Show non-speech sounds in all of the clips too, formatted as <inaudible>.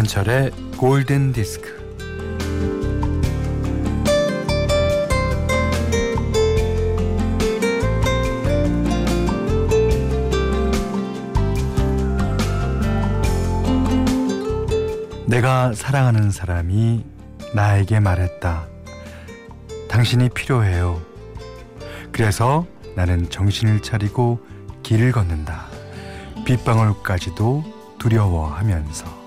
김현철의 골든 디스크. 내가 사랑하는 사람이 나에게 말했다. 당신이 필요해요. 그래서 나는 정신을 차리고 길을 걷는다. 빗방울까지도 두려워하면서.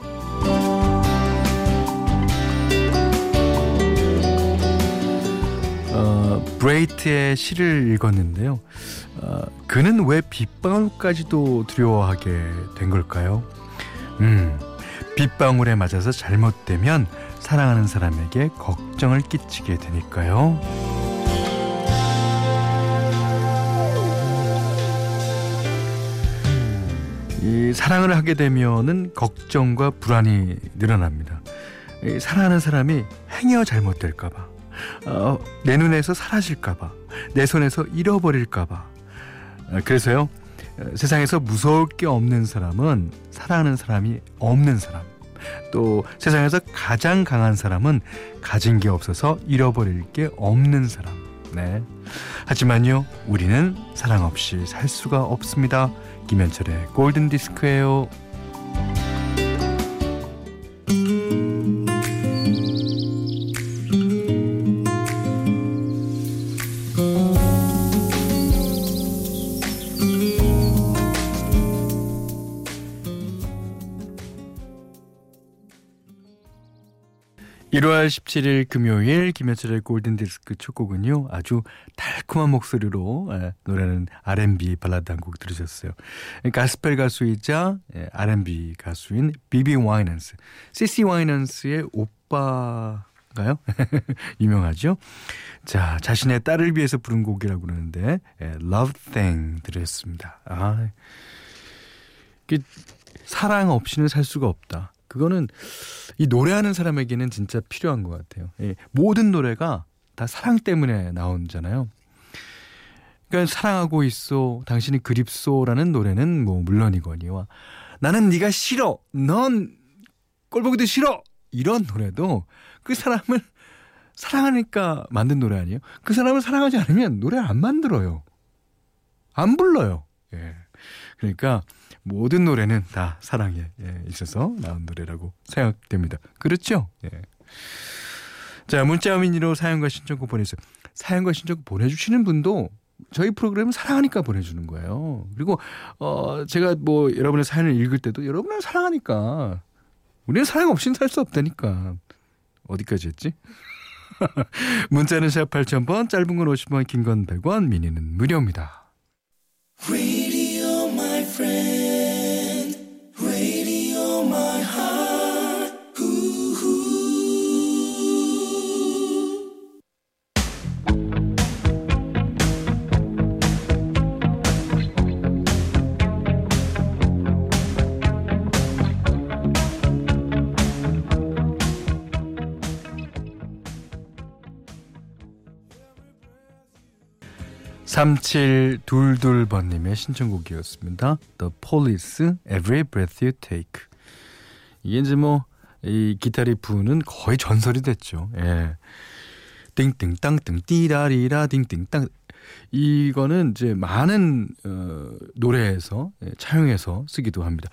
브레이트의 시를 읽었는데요. 어, 그는 왜 빗방울까지도 두려워하게 된 걸까요? 음, 빗방울에 맞아서 잘못되면 사랑하는 사람에게 걱정을 끼치게 되니까요. 이 사랑을 하게 되면은 걱정과 불안이 늘어납니다. 이 사랑하는 사람이 행여 잘못될까봐, 어, 내 눈에서 사라질까봐, 내 손에서 잃어버릴까봐. 어, 그래서요, 어, 세상에서 무서울 게 없는 사람은 사랑하는 사람이 없는 사람. 또 세상에서 가장 강한 사람은 가진 게 없어서 잃어버릴 게 없는 사람. 네. 하지만요, 우리는 사랑 없이 살 수가 없습니다. 김현철의 골든 디스크예요. (1월 17일) 금요일 김현철의 골든디스크 첫 곡은요 아주 달콤한 목소리로 예, 노래는 R&B 발라드 한 곡 들으셨어요. 가스펠 가수이자 예, R&B 가수인 비비 와이넌스. 시시 와이넌스의 오빠가요? <laughs> 유명하죠? 자 자신의 딸을 위해서 부른 곡이라고 그러는데 예, Love Thing 들으셨습니다. 아 사랑 없이는 살 수가 없다 그거는 이 노래하는 사람에게는 진짜 필요한 것 같아요. 예, 모든 노래가 다 사랑 때문에 나오잖아요. 그러니까 사랑하고 있어, 당신이 그립소라는 노래는 뭐 물론이거니와 나는 네가 싫어, 넌 꼴보기도 싫어 이런 노래도 그 사람을 사랑하니까 만든 노래 아니에요? 그 사람을 사랑하지 않으면 노래 안 만들어요. 안 불러요. 예. 그러니까 모든 노래는 다 사랑에 예, 있어서 나온 노래라고 생각됩니다. 그렇죠? 예. 자, 문자 미니로 사연과 신청곡 보내주세요. 사연과 신청곡 보내주시는 분도 저희 프로그램 사랑하니까 보내주는 거예요. 그리고 어 제가 뭐 여러분의 사연을 읽을 때도 여러분을 사랑하니까 우리는 사랑 없이는 살 수 없다니까 어디까지 했지? <laughs> 문자는 샵 8000번 짧은 건 50원 긴 건 100원 미니는 무료입니다. 삼칠둘둘번님의 신청곡이었습니다. The Police, Every Breath You Take. 이게 이제 뭐, 이 기타 리프는 거의 전설이 됐죠. 예. 띵띵땅띵 띠라리라 띵띵땅. 이거는 이제 많은 어, 노래에서 예, 차용해서 쓰기도 합니다.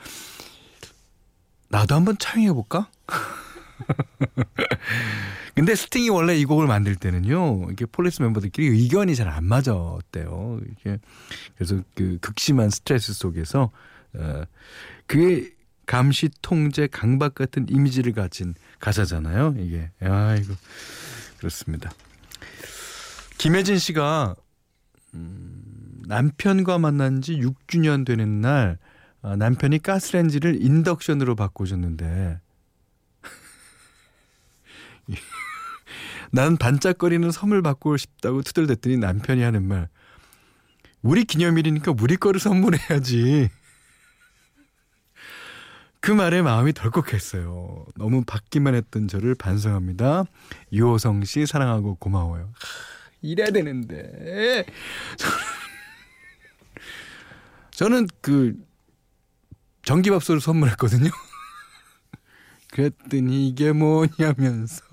나도 한번 차용해 볼까? <laughs> <laughs> 근데 스팅이 원래 이 곡을 만들 때는요, 이게 폴리스 멤버들끼리 의견이 잘 안 맞았대요. 이게 그래서 그 극심한 스트레스 속에서 어, 그게 감시 통제 강박 같은 이미지를 가진 가사잖아요. 이게 아이고 그렇습니다. 김혜진 씨가 음, 남편과 만난 지 6주년 되는 날 어, 남편이 가스렌지를 인덕션으로 바꿔줬는데 난 반짝거리는 선물 받고 싶다고 투덜댔더니 남편이 하는 말. 우리 기념일이니까 우리 거를 선물해야지. 그 말에 마음이 덜컥했어요. 너무 받기만 했던 저를 반성합니다. 유호성 씨 사랑하고 고마워요. 하, 이래야 되는데. 저는 그 전기밥솥을 선물했거든요. <laughs> 그랬더니 이게 뭐냐면서.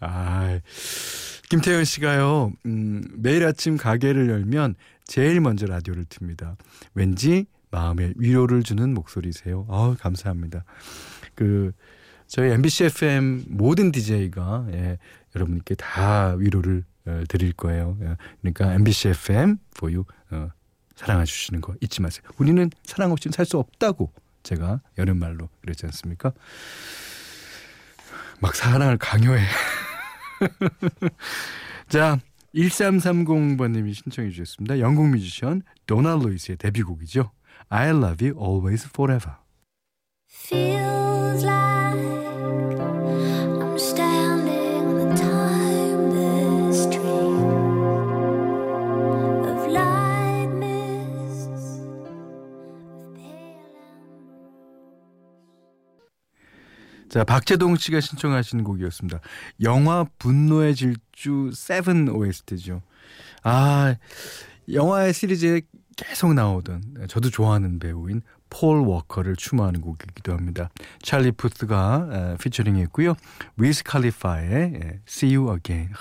아, 김태현 씨가요, 음, 매일 아침 가게를 열면 제일 먼저 라디오를 틉니다. 왠지 마음에 위로를 주는 목소리세요. 아 감사합니다. 그, 저희 MBC FM 모든 DJ가, 예, 여러분께 다 위로를 어, 드릴 거예요. 예, 그러니까 MBC FM you, 어, 사랑해 주시는 거 잊지 마세요. 우리는 사랑 없이는 살 수 없다고 제가 여름말로 그랬지 않습니까? 막 사랑을 강요해. <laughs> 자, 1330번님이 신청해 주셨습니다. 영국 뮤지션 도나 루이스의 데뷔곡이죠. I love you always forever. 자, 박재동 씨가 신청하신 곡이었습니다. 영화 분노의 질주 7 OST죠. 아, 영화의 시리즈에 계속 나오던 저도 좋아하는 배우인 폴 워커를 추모하는 곡이기도 합니다. 찰리 푸스가 피처링했고요. 위즈 칼리파의 See You Again.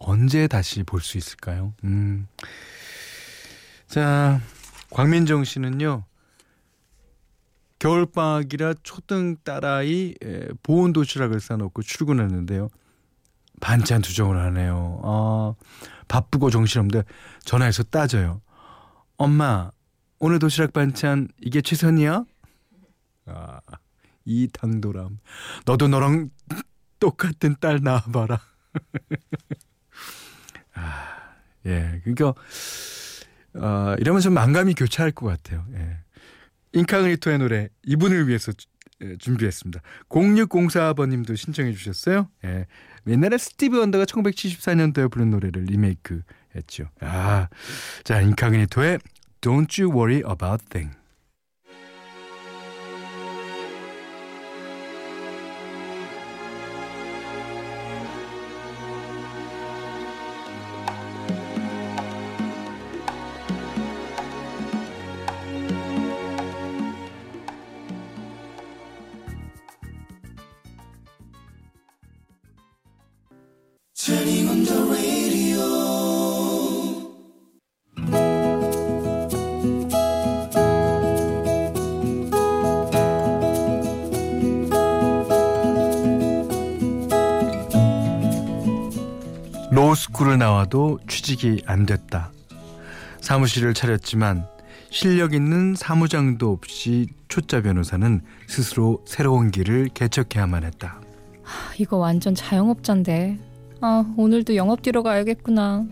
언제 다시 볼 수 있을까요? 음. 자, 광민정 씨는요. 겨울방학이라 초등 딸아이 보온 도시락을 싸놓고 출근했는데요. 반찬 투정을 하네요. 아, 바쁘고 정신없는데 전화해서 따져요. 엄마, 오늘 도시락 반찬 이게 최선이야? 아, 이 당돌함. 너도 너랑 똑같은 딸 낳아봐라. <laughs> 아, 예. 그러니까, 어, 이러면서 만감이 교차할 것 같아요. 예. 인카그니토의 노래, 이분을 위해서 예, 준비했습니다. 0604번님도 신청해 주셨어요. 예. 옛날에 스티브 원더가 1974년도에 부른 노래를 리메이크 했죠. 아, 자 인카그니토의 Don't You Worry About Thing. 로스쿨을 나와도 취직이 안 됐다. 사무실을 차렸지만 실력 있는 사무장도 없이 초짜 변호사는 스스로 새로운 길을 개척해야만 했다. 이거 완전 자영업자인데. 아, 오늘도 영업 뛰러 가야겠구나.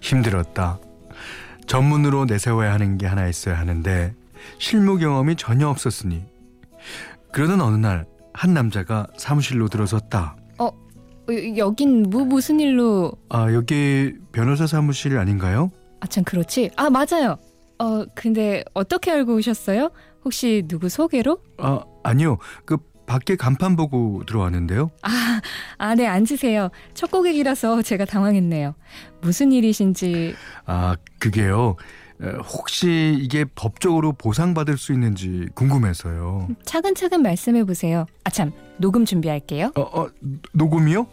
힘들었다. 전문으로 내세워야 하는 게 하나 있어야 하는데 실무 경험이 전혀 없었으니 그러던 어느 날 한 남자가 사무실로 들어섰다. 어, 여긴 뭐 무슨 일로? 아 여기 변호사 사무실 아닌가요? 아 참 그렇지. 아 맞아요. 어 근데 어떻게 알고 오셨어요? 혹시 누구 소개로? 아 아니요. 그 밖에 간판 보고 들어왔는데요. 아, 아, 네, 앉으세요. 첫 고객이라서 제가 당황했네요. 무슨 일이신지. 아, 그게요. 혹시 이게 법적으로 보상받을 수 있는지 궁금해서요. 차근차근 말씀해 보세요. 아, 참, 녹음 준비할게요. 어, 어, 녹음이요?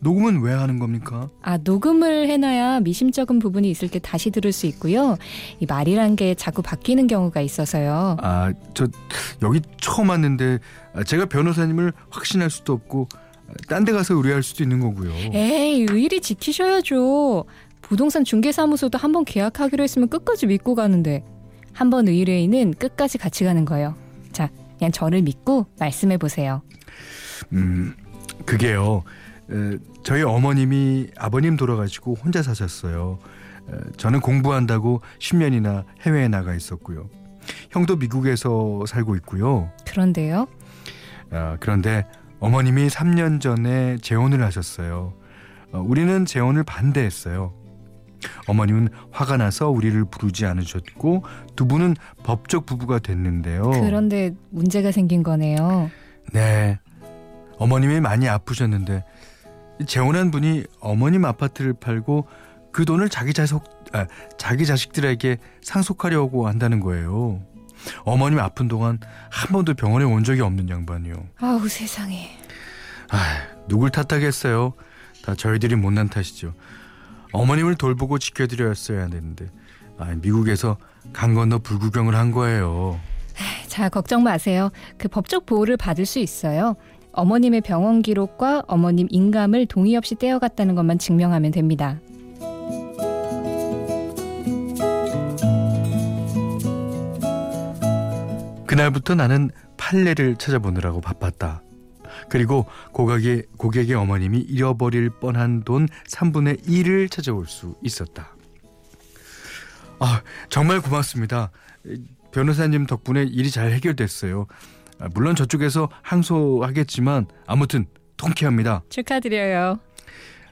녹음은 왜 하는 겁니까? 아, 녹음을 해놔야 미심쩍은 부분이 있을 때 다시 들을 수 있고요. 이 말이란 게 자꾸 바뀌는 경우가 있어서요. 아, 저 여기 처음 왔는데 제가 변호사님을 확신할 수도 없고 딴 데 가서 의뢰할 수도 있는 거고요. 에이, 의리 지키셔야죠. 부동산 중개사무소도 한 번 계약하기로 했으면 끝까지 믿고 가는데 한 번 의뢰인은 끝까지 같이 가는 거예요. 자, 그냥 저를 믿고 말씀해 보세요. 음, 그게요. 에, 저희 어머님이 아버님 돌아가시고 혼자 사셨어요. 에, 저는 공부한다고 10년이나 해외에 나가 있었고요. 형도 미국에서 살고 있고요. 그런데요? 아, 그런데 어머님이 3년 전에 재혼을 하셨어요. 어, 우리는 재혼을 반대했어요. 어머님은 화가 나서 우리를 부르지 않으셨고 두 분은 법적 부부가 됐는데요. 그런데 문제가 생긴 거네요. 네. 어머님이 많이 아프셨는데 재혼한 분이 어머님 아파트를 팔고 그 돈을 자기 자식 아, 자기 자식들에게 상속하려고 한다는 거예요. 어머님 아픈 동안 한 번도 병원에 온 적이 없는 양반이요. 아우 세상에. 아, 누굴 탓하겠어요. 다 저희들이 못난 탓이죠. 어머님을 돌보고 지켜드렸어야 되는데 아, 미국에서 강 건너 불구경을 한 거예요. 자, 걱정 마세요. 그 법적 보호를 받을 수 있어요. 어머님의 병원 기록과 어머님 인감을 동의 없이 떼어갔다는 것만 증명하면 됩니다. 그날부터 나는 판례를 찾아보느라고 바빴다. 그리고 고객의, 고객의 어머님이 잃어버릴 뻔한 돈 3분의 1을 찾아올 수 있었다. 아, 정말 고맙습니다. 변호사님 덕분에 일이 잘 해결됐어요. 아, 물론 저쪽에서 항소하겠지만 아무튼 통쾌합니다. 축하드려요.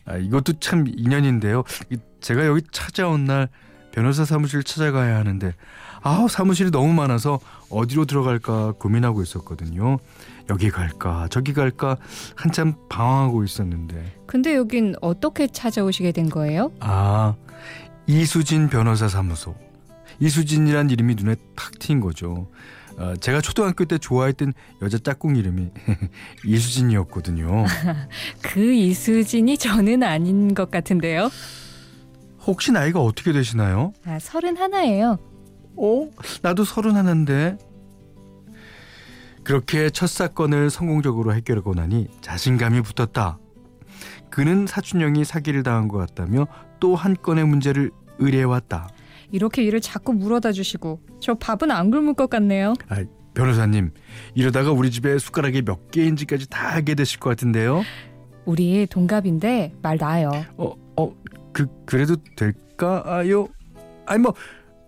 아, 이것도 참 인연인데요. 제가 여기 찾아온 날 변호사 사무실 찾아가야 하는데 아우 사무실이 너무 많아서 어디로 들어갈까 고민하고 있었거든요. 여기 갈까 저기 갈까 한참 방황하고 있었는데. 근데 여긴 어떻게 찾아오시게 된 거예요? 아 이수진 변호사 사무소. 이수진이란 이름이 눈에 탁튄 거죠. 어, 제가 초등학교 때 좋아했던 여자 짝꿍 이름이 <laughs> 이수진이었거든요. <laughs> 그 이수진이 저는 아닌 것 같은데요. 혹시 나이가 어떻게 되시나요? 아, 서른 하나예요. 어? 나도 서른 하나인데. 그렇게 첫 사건을 성공적으로 해결하고 나니 자신감이 붙었다. 그는 사촌형이 사기를 당한 것 같다며 또 한 건의 문제를 의뢰해왔다. 이렇게 일을 자꾸 물어다 주시고 저 밥은 안 굶을 것 같네요. 아, 변호사님 이러다가 우리 집에 숟가락이 몇 개인지까지 다 하게 되실 것 같은데요. 우리 동갑인데 말 나요. 어, 어, 그 그래도 될까요? 아니 뭐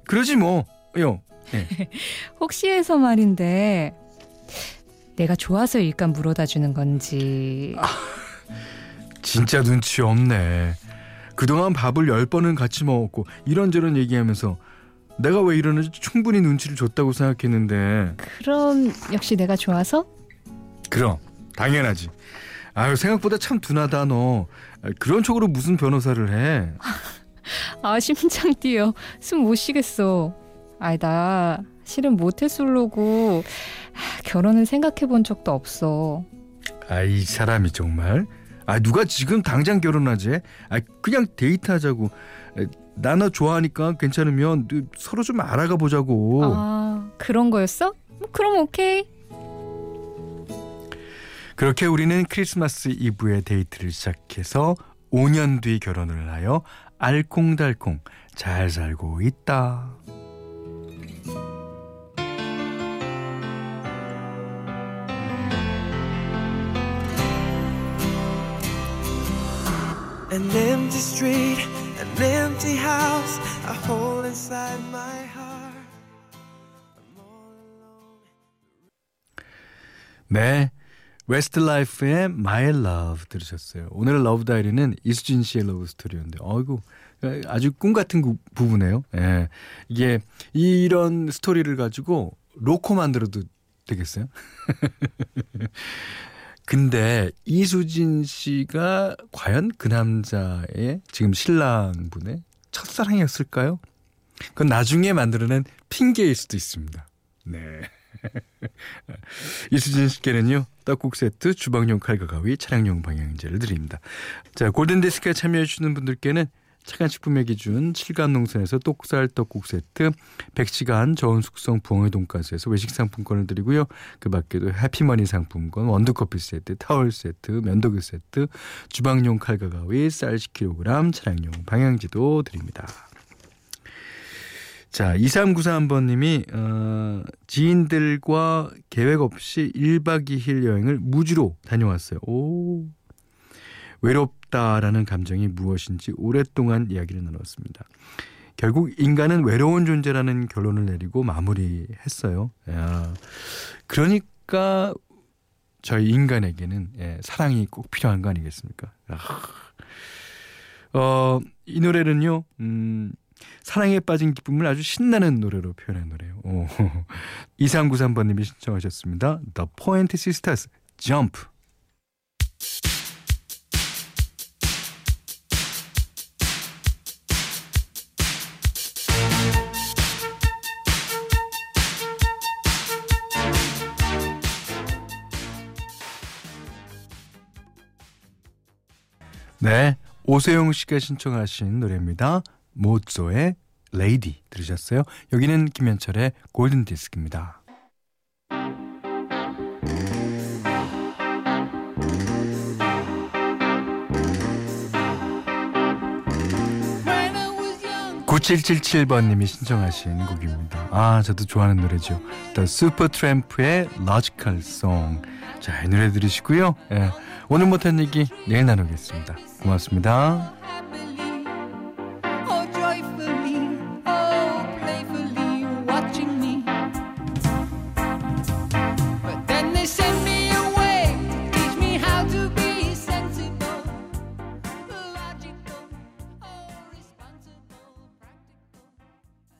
그러지 뭐요. 네. <laughs> 혹시 해서 말인데 내가 좋아서 일감 물어다 주는 건지. 아, 진짜 눈치 없네. 그동안 밥을 열 번은 같이 먹었고 이런저런 얘기하면서 내가 왜 이러는지 충분히 눈치를 줬다고 생각했는데 그럼 역시 내가 좋아서? 그럼 당연하지 아유 생각보다 참 둔하다 너 그런 쪽으로 무슨 변호사를 해 아 심장 뛰어 숨 못 쉬겠어 아이 나 실은 모태솔로고 결혼은 생각해 본 적도 없어 아이 사람이 정말 아 누가 지금 당장 결혼하지? 아 그냥 데이트하자고. 나나 좋아하니까 괜찮으면 서로 좀 알아가 보자고. 아 그런 거였어? 뭐 그럼 오케이. 그렇게 우리는 크리스마스 이브에 데이트를 시작해서 5년 뒤 결혼을 하여 알콩달콩 잘 살고 있다. An. 네. 웨스트라이프의 My Love 들으셨어요. 오늘 Love Diary는 이수진 씨의 love story였는데, 어이구, 아주 꿈 같은 구, 부분이에요. 예. 이게, 이런 스토리를 가지고 로코 만들어도 되겠어요? <laughs> 근데 이수진 씨가 과연 그 남자의 지금 신랑분의 첫사랑이었을까요? 그건 나중에 만들어낸 핑계일 수도 있습니다. 네. <laughs> 이수진 씨께는요, 떡국 세트, 주방용 칼과 가위, 차량용 방향제를 드립니다. 자, 골든 디스크에 참여해 주시는 분들께는 착한 식품의 기준 7간 농산에서 똑살 떡국 세트 100시간 저온 숙성 부엉이 돈가스에서 외식 상품권을 드리고요. 그 밖에도 해피머니 상품권, 원두커피 세트, 타월 세트, 면도기 세트, 주방용 칼과 가위, 쌀 10kg, 차량용 방향지도 드립니다. 자, 2394번님이 어, 지인들과 계획 없이 1박 2일 여행을 무주로 다녀왔어요. 오. 외롭다라는 감정이 무엇인지 오랫동안 이야기를 나눴습니다. 결국 인간은 외로운 존재라는 결론을 내리고 마무리했어요. 야, 그러니까 저희 인간에게는 예, 사랑이 꼭 필요한 거 아니겠습니까? 아, 어, 이 노래는요, 음, 사랑에 빠진 기쁨을 아주 신나는 노래로 표현한 노래예요. 2393번님이 <laughs> 신청하셨습니다. The Point Sisters, Jump. 네, 오세용 씨가 신청하신 노래입니다. 모조의 레이디 들으셨어요? 여기는 김현철의 골든 디스크입니다. (9777번님이) 신청하신 곡입니다. 아 저도 좋아하는 노래죠. The Supertramp의 Logical Song. 자 이 노래 들으시고요. 예, 오늘 못한 얘기 내일 나누겠습니다. 고맙습니다.